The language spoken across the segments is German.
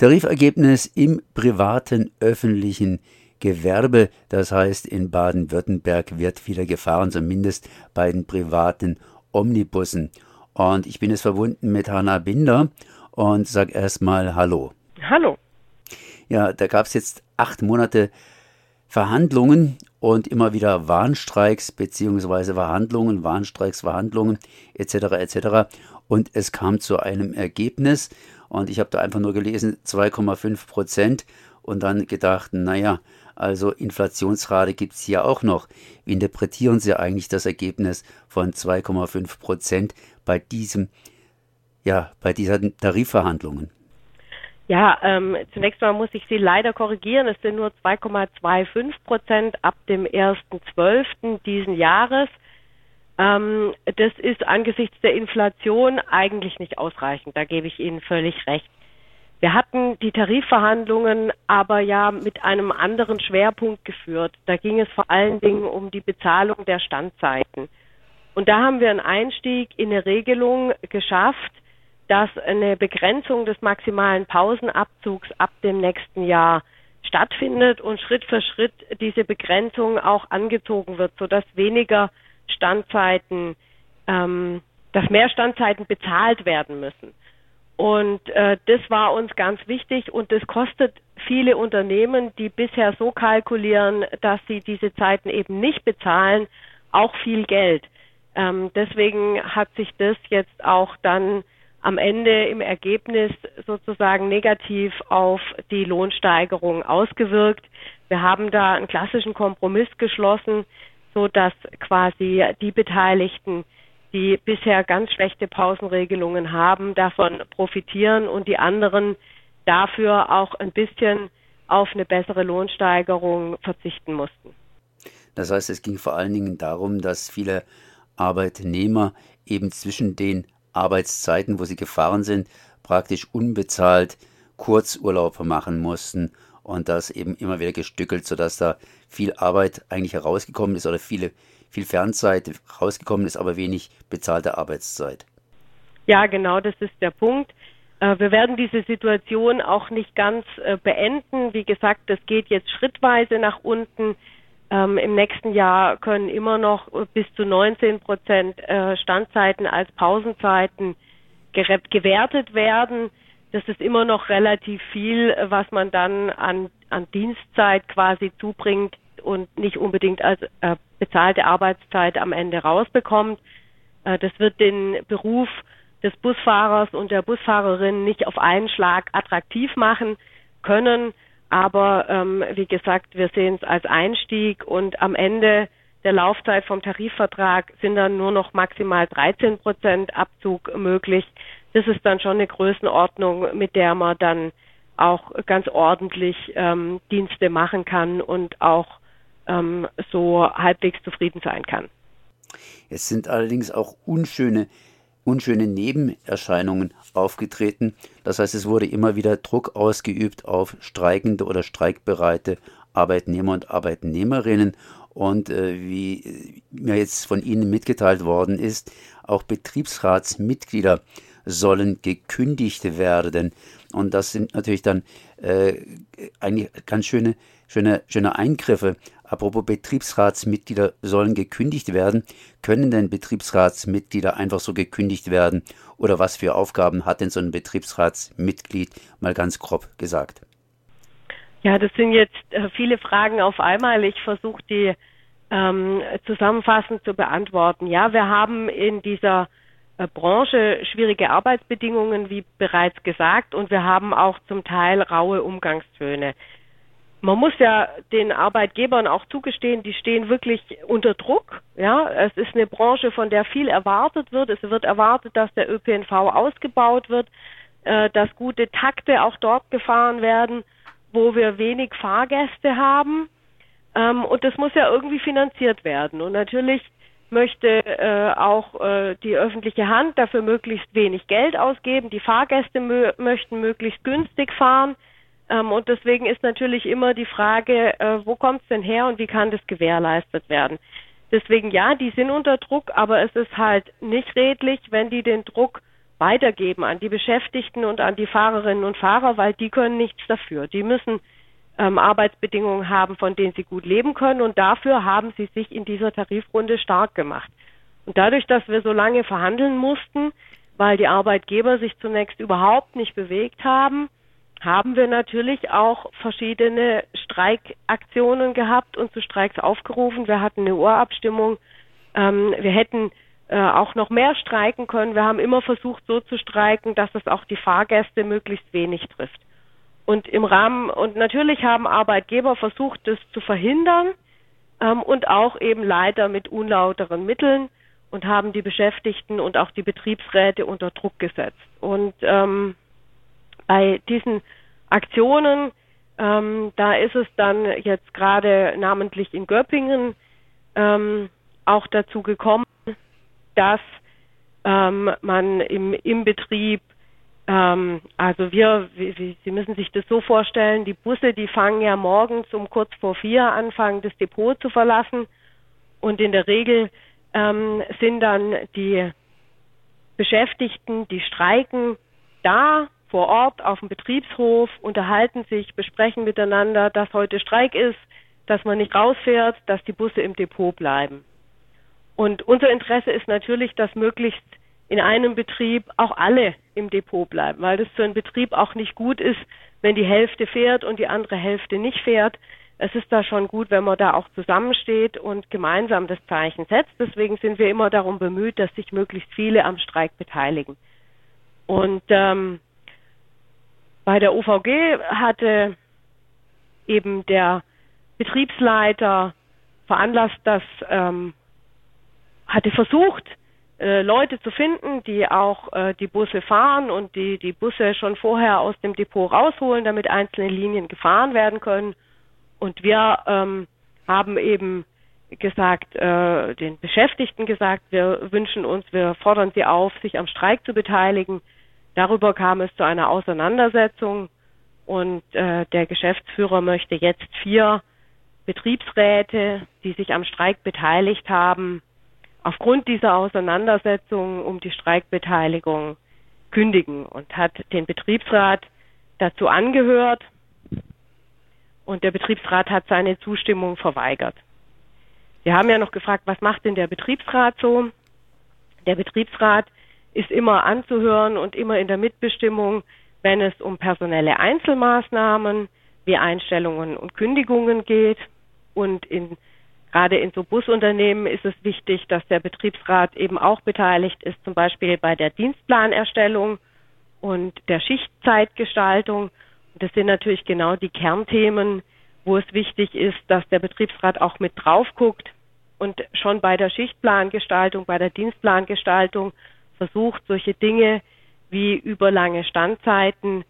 Tarifergebnis im privaten öffentlichen Gewerbe, das heißt in Baden-Württemberg wird wieder gefahren, zumindest bei den privaten Omnibussen. Und ich bin jetzt verbunden mit Hanna Binder und sage erstmal Hallo. Hallo. Ja, da gab es jetzt acht Monate Verhandlungen und immer wieder Warnstreiks beziehungsweise Verhandlungen, Warnstreiks, Verhandlungen etc. etc. Und es kam zu einem Ergebnis und ich habe da einfach nur gelesen 2,5 Prozent und dann gedacht, naja, also Inflationsrate gibt es hier auch noch. Wie interpretieren Sie eigentlich das Ergebnis von 2,5 Prozent bei diesem, ja, bei diesen Tarifverhandlungen? Ja, ähm, zunächst mal muss ich Sie leider korrigieren. Es sind nur 2,25 Prozent ab dem 1.12. diesen Jahres. Ähm, das ist angesichts der Inflation eigentlich nicht ausreichend. Da gebe ich Ihnen völlig recht. Wir hatten die Tarifverhandlungen aber ja mit einem anderen Schwerpunkt geführt. Da ging es vor allen Dingen um die Bezahlung der Standzeiten. Und da haben wir einen Einstieg in eine Regelung geschafft, dass eine Begrenzung des maximalen Pausenabzugs ab dem nächsten Jahr stattfindet und Schritt für Schritt diese Begrenzung auch angezogen wird, sodass weniger Standzeiten, ähm, dass mehr Standzeiten bezahlt werden müssen. Und äh, das war uns ganz wichtig und das kostet viele Unternehmen, die bisher so kalkulieren, dass sie diese Zeiten eben nicht bezahlen, auch viel Geld. Ähm, deswegen hat sich das jetzt auch dann am Ende im Ergebnis sozusagen negativ auf die Lohnsteigerung ausgewirkt. Wir haben da einen klassischen Kompromiss geschlossen, so dass quasi die Beteiligten, die bisher ganz schlechte Pausenregelungen haben, davon profitieren und die anderen dafür auch ein bisschen auf eine bessere Lohnsteigerung verzichten mussten. Das heißt, es ging vor allen Dingen darum, dass viele Arbeitnehmer eben zwischen den Arbeitszeiten, wo sie gefahren sind, praktisch unbezahlt Kurzurlaub machen mussten und das eben immer wieder gestückelt, sodass da viel Arbeit eigentlich herausgekommen ist oder viele, viel Fernzeit rausgekommen ist, aber wenig bezahlte Arbeitszeit. Ja, genau, das ist der Punkt. Äh, wir werden diese Situation auch nicht ganz äh, beenden. Wie gesagt, das geht jetzt schrittweise nach unten. Ähm, Im nächsten Jahr können immer noch bis zu 19 Prozent äh, Standzeiten als Pausenzeiten gewertet werden. Das ist immer noch relativ viel, was man dann an, an Dienstzeit quasi zubringt und nicht unbedingt als äh, bezahlte Arbeitszeit am Ende rausbekommt. Äh, das wird den Beruf des Busfahrers und der Busfahrerin nicht auf einen Schlag attraktiv machen können. Aber ähm, wie gesagt, wir sehen es als Einstieg und am Ende der Laufzeit vom Tarifvertrag sind dann nur noch maximal 13 Prozent Abzug möglich. Das ist dann schon eine Größenordnung, mit der man dann auch ganz ordentlich ähm, Dienste machen kann und auch ähm, so halbwegs zufrieden sein kann. Es sind allerdings auch unschöne unschöne Nebenerscheinungen aufgetreten. Das heißt, es wurde immer wieder Druck ausgeübt auf streikende oder streikbereite Arbeitnehmer und Arbeitnehmerinnen. Und äh, wie mir jetzt von Ihnen mitgeteilt worden ist, auch Betriebsratsmitglieder sollen gekündigt werden. Und das sind natürlich dann äh, eigentlich ganz schöne, schöne, schöne Eingriffe Apropos Betriebsratsmitglieder sollen gekündigt werden. Können denn Betriebsratsmitglieder einfach so gekündigt werden? Oder was für Aufgaben hat denn so ein Betriebsratsmitglied mal ganz grob gesagt? Ja, das sind jetzt äh, viele Fragen auf einmal. Ich versuche die ähm, zusammenfassend zu beantworten. Ja, wir haben in dieser Branche schwierige Arbeitsbedingungen, wie bereits gesagt, und wir haben auch zum Teil raue Umgangstöne man muss ja den Arbeitgebern auch zugestehen, die stehen wirklich unter Druck. Ja, es ist eine Branche, von der viel erwartet wird. Es wird erwartet, dass der ÖPNV ausgebaut wird, äh, dass gute Takte auch dort gefahren werden, wo wir wenig Fahrgäste haben. Ähm, und das muss ja irgendwie finanziert werden. Und natürlich möchte äh, auch äh, die öffentliche Hand dafür möglichst wenig Geld ausgeben. Die Fahrgäste mö möchten möglichst günstig fahren. Ähm, und deswegen ist natürlich immer die Frage, äh, wo kommt es denn her und wie kann das gewährleistet werden? Deswegen ja, die sind unter Druck, aber es ist halt nicht redlich, wenn die den Druck weitergeben an die Beschäftigten und an die Fahrerinnen und Fahrer, weil die können nichts dafür. Die müssen ähm, Arbeitsbedingungen haben, von denen sie gut leben können und dafür haben sie sich in dieser Tarifrunde stark gemacht. Und dadurch, dass wir so lange verhandeln mussten, weil die Arbeitgeber sich zunächst überhaupt nicht bewegt haben, haben wir natürlich auch verschiedene Streikaktionen gehabt und zu Streiks aufgerufen. Wir hatten eine Urabstimmung. Ähm, wir hätten äh, auch noch mehr streiken können. Wir haben immer versucht, so zu streiken, dass es auch die Fahrgäste möglichst wenig trifft. Und im Rahmen, und natürlich haben Arbeitgeber versucht, das zu verhindern ähm, und auch eben leider mit unlauteren Mitteln und haben die Beschäftigten und auch die Betriebsräte unter Druck gesetzt. Und ähm, bei diesen Aktionen, ähm, da ist es dann jetzt gerade namentlich in Göppingen ähm, auch dazu gekommen, dass ähm, man im, im Betrieb, ähm, also wir, wie, Sie müssen sich das so vorstellen, die Busse, die fangen ja morgens um kurz vor vier an, das Depot zu verlassen und in der Regel ähm, sind dann die Beschäftigten, die streiken, da vor Ort auf dem Betriebshof, unterhalten sich, besprechen miteinander, dass heute Streik ist, dass man nicht rausfährt, dass die Busse im Depot bleiben. Und unser Interesse ist natürlich, dass möglichst in einem Betrieb auch alle im Depot bleiben, weil das für einen Betrieb auch nicht gut ist, wenn die Hälfte fährt und die andere Hälfte nicht fährt. Es ist da schon gut, wenn man da auch zusammensteht und gemeinsam das Zeichen setzt. Deswegen sind wir immer darum bemüht, dass sich möglichst viele am Streik beteiligen. Und ähm, bei der OVG hatte eben der Betriebsleiter veranlasst, dass ähm, hatte versucht, äh, Leute zu finden, die auch äh, die Busse fahren und die die Busse schon vorher aus dem Depot rausholen, damit einzelne Linien gefahren werden können. Und wir ähm, haben eben gesagt, äh, den Beschäftigten gesagt, wir wünschen uns, wir fordern sie auf, sich am Streik zu beteiligen. Darüber kam es zu einer Auseinandersetzung und äh, der Geschäftsführer möchte jetzt vier Betriebsräte, die sich am Streik beteiligt haben, aufgrund dieser Auseinandersetzung um die Streikbeteiligung kündigen und hat den Betriebsrat dazu angehört und der Betriebsrat hat seine Zustimmung verweigert. Wir haben ja noch gefragt, was macht denn der Betriebsrat so? Der Betriebsrat ist immer anzuhören und immer in der Mitbestimmung, wenn es um personelle Einzelmaßnahmen wie Einstellungen und Kündigungen geht. Und in, gerade in so Busunternehmen ist es wichtig, dass der Betriebsrat eben auch beteiligt ist, zum Beispiel bei der Dienstplanerstellung und der Schichtzeitgestaltung. Das sind natürlich genau die Kernthemen, wo es wichtig ist, dass der Betriebsrat auch mit drauf guckt und schon bei der Schichtplangestaltung, bei der Dienstplangestaltung versucht, solche Dinge wie überlange Standzeiten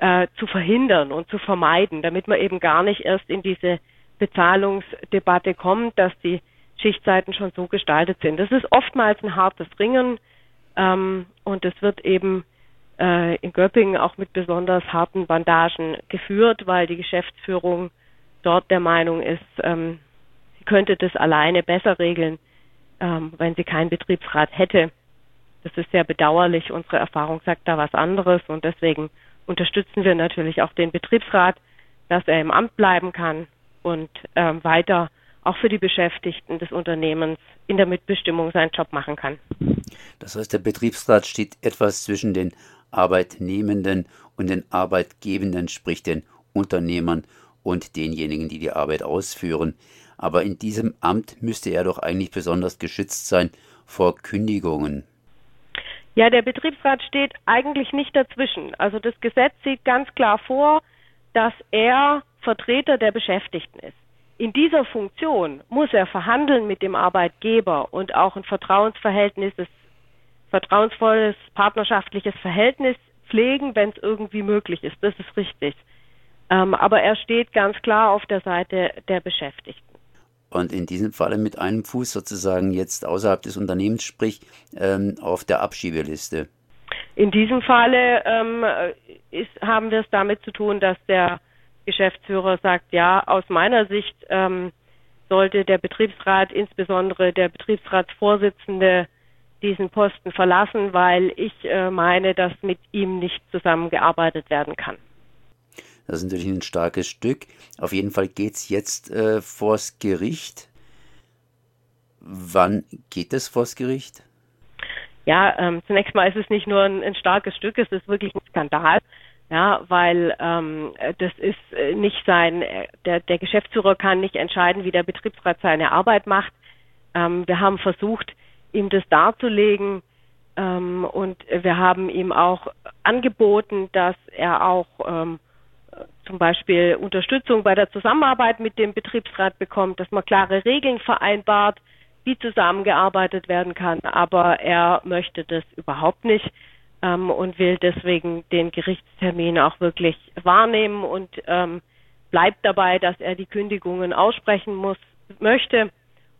äh, zu verhindern und zu vermeiden, damit man eben gar nicht erst in diese Bezahlungsdebatte kommt, dass die Schichtzeiten schon so gestaltet sind. Das ist oftmals ein hartes Ringen ähm, und es wird eben äh, in Göppingen auch mit besonders harten Bandagen geführt, weil die Geschäftsführung dort der Meinung ist, ähm, sie könnte das alleine besser regeln, ähm, wenn sie keinen Betriebsrat hätte. Das ist sehr bedauerlich. Unsere Erfahrung sagt da was anderes und deswegen unterstützen wir natürlich auch den Betriebsrat, dass er im Amt bleiben kann und ähm, weiter auch für die Beschäftigten des Unternehmens in der Mitbestimmung seinen Job machen kann. Das heißt, der Betriebsrat steht etwas zwischen den Arbeitnehmenden und den Arbeitgebenden, sprich den Unternehmern und denjenigen, die die Arbeit ausführen. Aber in diesem Amt müsste er doch eigentlich besonders geschützt sein vor Kündigungen. Ja, der Betriebsrat steht eigentlich nicht dazwischen. Also das Gesetz sieht ganz klar vor, dass er Vertreter der Beschäftigten ist. In dieser Funktion muss er verhandeln mit dem Arbeitgeber und auch ein Vertrauensverhältnis, vertrauensvolles partnerschaftliches Verhältnis pflegen, wenn es irgendwie möglich ist. Das ist richtig. Ähm, aber er steht ganz klar auf der Seite der Beschäftigten und in diesem Falle mit einem Fuß sozusagen jetzt außerhalb des Unternehmens, sprich ähm, auf der Abschiebeliste. In diesem Falle ähm, ist, haben wir es damit zu tun, dass der Geschäftsführer sagt, ja, aus meiner Sicht ähm, sollte der Betriebsrat, insbesondere der Betriebsratsvorsitzende, diesen Posten verlassen, weil ich äh, meine, dass mit ihm nicht zusammengearbeitet werden kann. Das ist natürlich ein starkes Stück. Auf jeden Fall geht es jetzt äh, vors Gericht. Wann geht es vors Gericht? Ja, ähm, zunächst mal ist es nicht nur ein, ein, starkes Stück, es ist wirklich ein Skandal. Ja, weil ähm, das ist äh, nicht sein, äh, der, der Geschäftsführer kann nicht entscheiden, wie der Betriebsrat seine Arbeit macht. Ähm, wir haben versucht, ihm das darzulegen ähm, und wir haben ihm auch angeboten, dass er auch ähm, zum Beispiel Unterstützung bei der Zusammenarbeit mit dem Betriebsrat bekommt, dass man klare Regeln vereinbart, wie zusammengearbeitet werden kann. Aber er möchte das überhaupt nicht ähm, und will deswegen den Gerichtstermin auch wirklich wahrnehmen und ähm, bleibt dabei, dass er die Kündigungen aussprechen muss, möchte,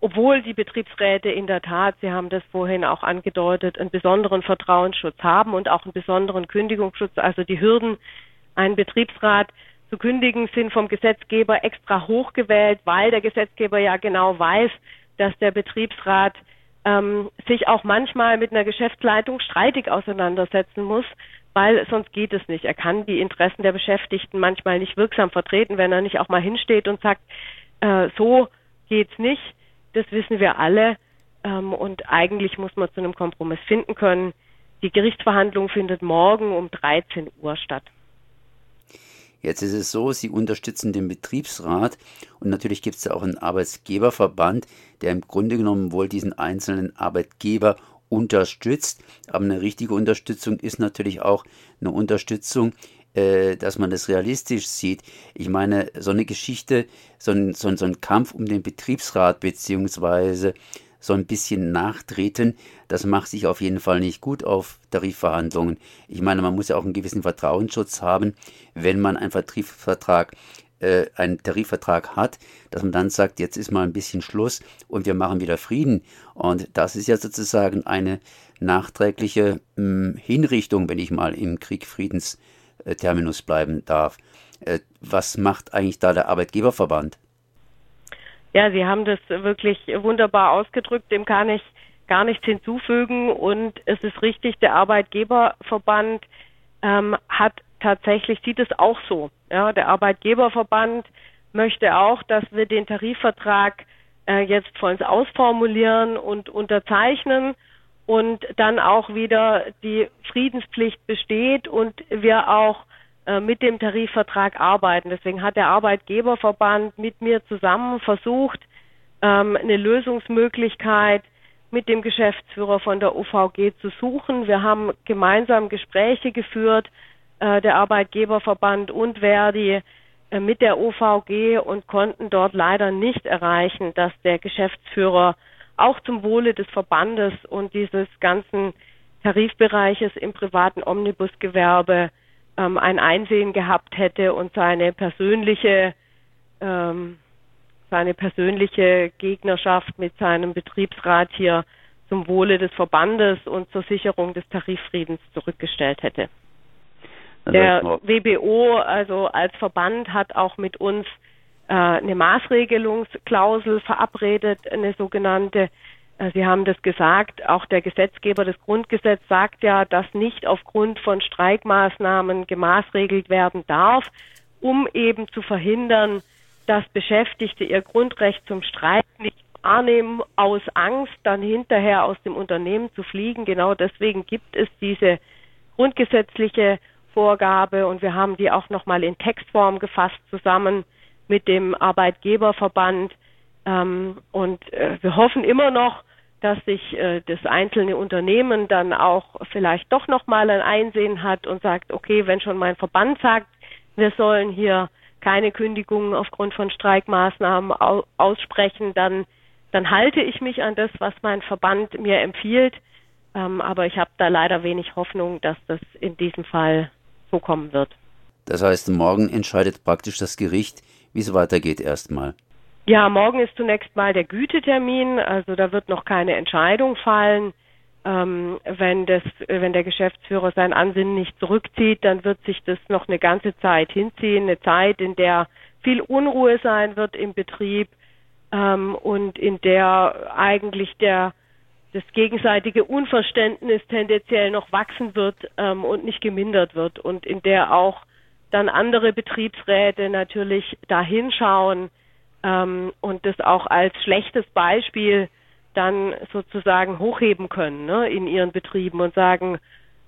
obwohl die Betriebsräte in der Tat, Sie haben das vorhin auch angedeutet, einen besonderen Vertrauensschutz haben und auch einen besonderen Kündigungsschutz, also die Hürden, einen Betriebsrat zu kündigen, sind vom Gesetzgeber extra hochgewählt, weil der Gesetzgeber ja genau weiß, dass der Betriebsrat ähm, sich auch manchmal mit einer Geschäftsleitung streitig auseinandersetzen muss, weil sonst geht es nicht. Er kann die Interessen der Beschäftigten manchmal nicht wirksam vertreten, wenn er nicht auch mal hinsteht und sagt, äh, so geht's nicht. Das wissen wir alle. Ähm, und eigentlich muss man zu einem Kompromiss finden können. Die Gerichtsverhandlung findet morgen um 13 Uhr statt. Jetzt ist es so, Sie unterstützen den Betriebsrat und natürlich gibt es auch einen Arbeitsgeberverband, der im Grunde genommen wohl diesen einzelnen Arbeitgeber unterstützt. Aber eine richtige Unterstützung ist natürlich auch eine Unterstützung, äh, dass man das realistisch sieht. Ich meine, so eine Geschichte, so ein, so ein, so ein Kampf um den Betriebsrat beziehungsweise so ein bisschen nachtreten, das macht sich auf jeden Fall nicht gut auf Tarifverhandlungen. Ich meine, man muss ja auch einen gewissen Vertrauensschutz haben, wenn man einen Tarifvertrag äh, einen Tarifvertrag hat, dass man dann sagt, jetzt ist mal ein bisschen Schluss und wir machen wieder Frieden. Und das ist ja sozusagen eine nachträgliche mh, hm, Hinrichtung, wenn ich mal im Krieg-Friedens-Terminus bleiben darf. Äh, was macht eigentlich da der Arbeitgeberverband? Ja, Sie haben das wirklich wunderbar ausgedrückt. Dem kann ich gar nichts hinzufügen. Und es ist richtig, der Arbeitgeberverband ähm, hat tatsächlich, sieht es auch so. Ja, der Arbeitgeberverband möchte auch, dass wir den Tarifvertrag äh, jetzt vollends ausformulieren und unterzeichnen und dann auch wieder die Friedenspflicht besteht und wir auch mit dem Tarifvertrag arbeiten. Deswegen hat der Arbeitgeberverband mit mir zusammen versucht, ähm, eine Lösungsmöglichkeit mit dem Geschäftsführer von der OVG zu suchen. Wir haben gemeinsam Gespräche geführt, äh, der Arbeitgeberverband und Verdi äh, mit der OVG und konnten dort leider nicht erreichen, dass der Geschäftsführer auch zum Wohle des Verbandes und dieses ganzen Tarifbereiches im privaten Omnibusgewerbe ähm, ein Einsehen gehabt hätte und seine persönliche ähm, seine persönliche Gegnerschaft mit seinem Betriebsrat hier zum Wohle des Verbandes und zur Sicherung des Tariffriedens zurückgestellt hätte. Der WBO, also als Verband, hat auch mit uns äh, eine Maßregelungsklausel verabredet, eine sogenannte, Sie haben das gesagt, auch der Gesetzgeber des Grundgesetzes sagt ja, dass nicht aufgrund von Streikmaßnahmen gemaßregelt werden darf, um eben zu verhindern, dass Beschäftigte ihr Grundrecht zum Streik nicht wahrnehmen aus Angst, dann hinterher aus dem Unternehmen zu fliegen. Genau deswegen gibt es diese grundgesetzliche Vorgabe und wir haben die auch nochmal in Textform gefasst zusammen mit dem Arbeitgeberverband. Ähm, und äh, wir hoffen immer noch, dass sich äh, das einzelne Unternehmen dann auch vielleicht doch nochmal ein Einsehen hat und sagt, okay, wenn schon mein Verband sagt, wir sollen hier keine Kündigungen aufgrund von Streikmaßnahmen au aussprechen, dann, dann halte ich mich an das, was mein Verband mir empfiehlt. Ähm, aber ich habe da leider wenig Hoffnung, dass das in diesem Fall so kommen wird. Das heißt, morgen entscheidet praktisch das Gericht, wie es weitergeht erstmal. Ja, morgen ist zunächst mal der Gütetermin, also da wird noch keine Entscheidung fallen. Ähm, wenn, das, wenn der Geschäftsführer sein Ansinnen nicht zurückzieht, dann wird sich das noch eine ganze Zeit hinziehen, eine Zeit, in der viel Unruhe sein wird im Betrieb ähm, und in der eigentlich der das gegenseitige Unverständnis tendenziell noch wachsen wird ähm, und nicht gemindert wird. Und in der auch dann andere Betriebsräte natürlich da hinschauen ähm, und das auch als schlechtes Beispiel dann sozusagen hochheben können ne, in ihren Betrieben und sagen,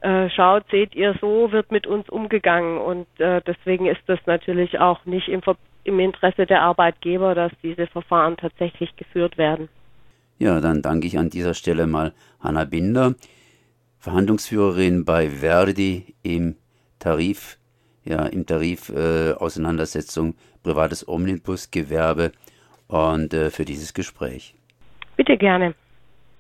äh, schaut, seht ihr, so wird mit uns umgegangen und äh, deswegen ist das natürlich auch nicht im, im Interesse der Arbeitgeber, dass diese Verfahren tatsächlich geführt werden. Ja, dann danke ich an dieser Stelle mal Hanna Binder, Verhandlungsführerin bei Verdi im Tarif, ja, im Tarif äh, Auseinandersetzung privates Omnibusgewerbe und äh, für dieses Gespräch. Bitte gerne.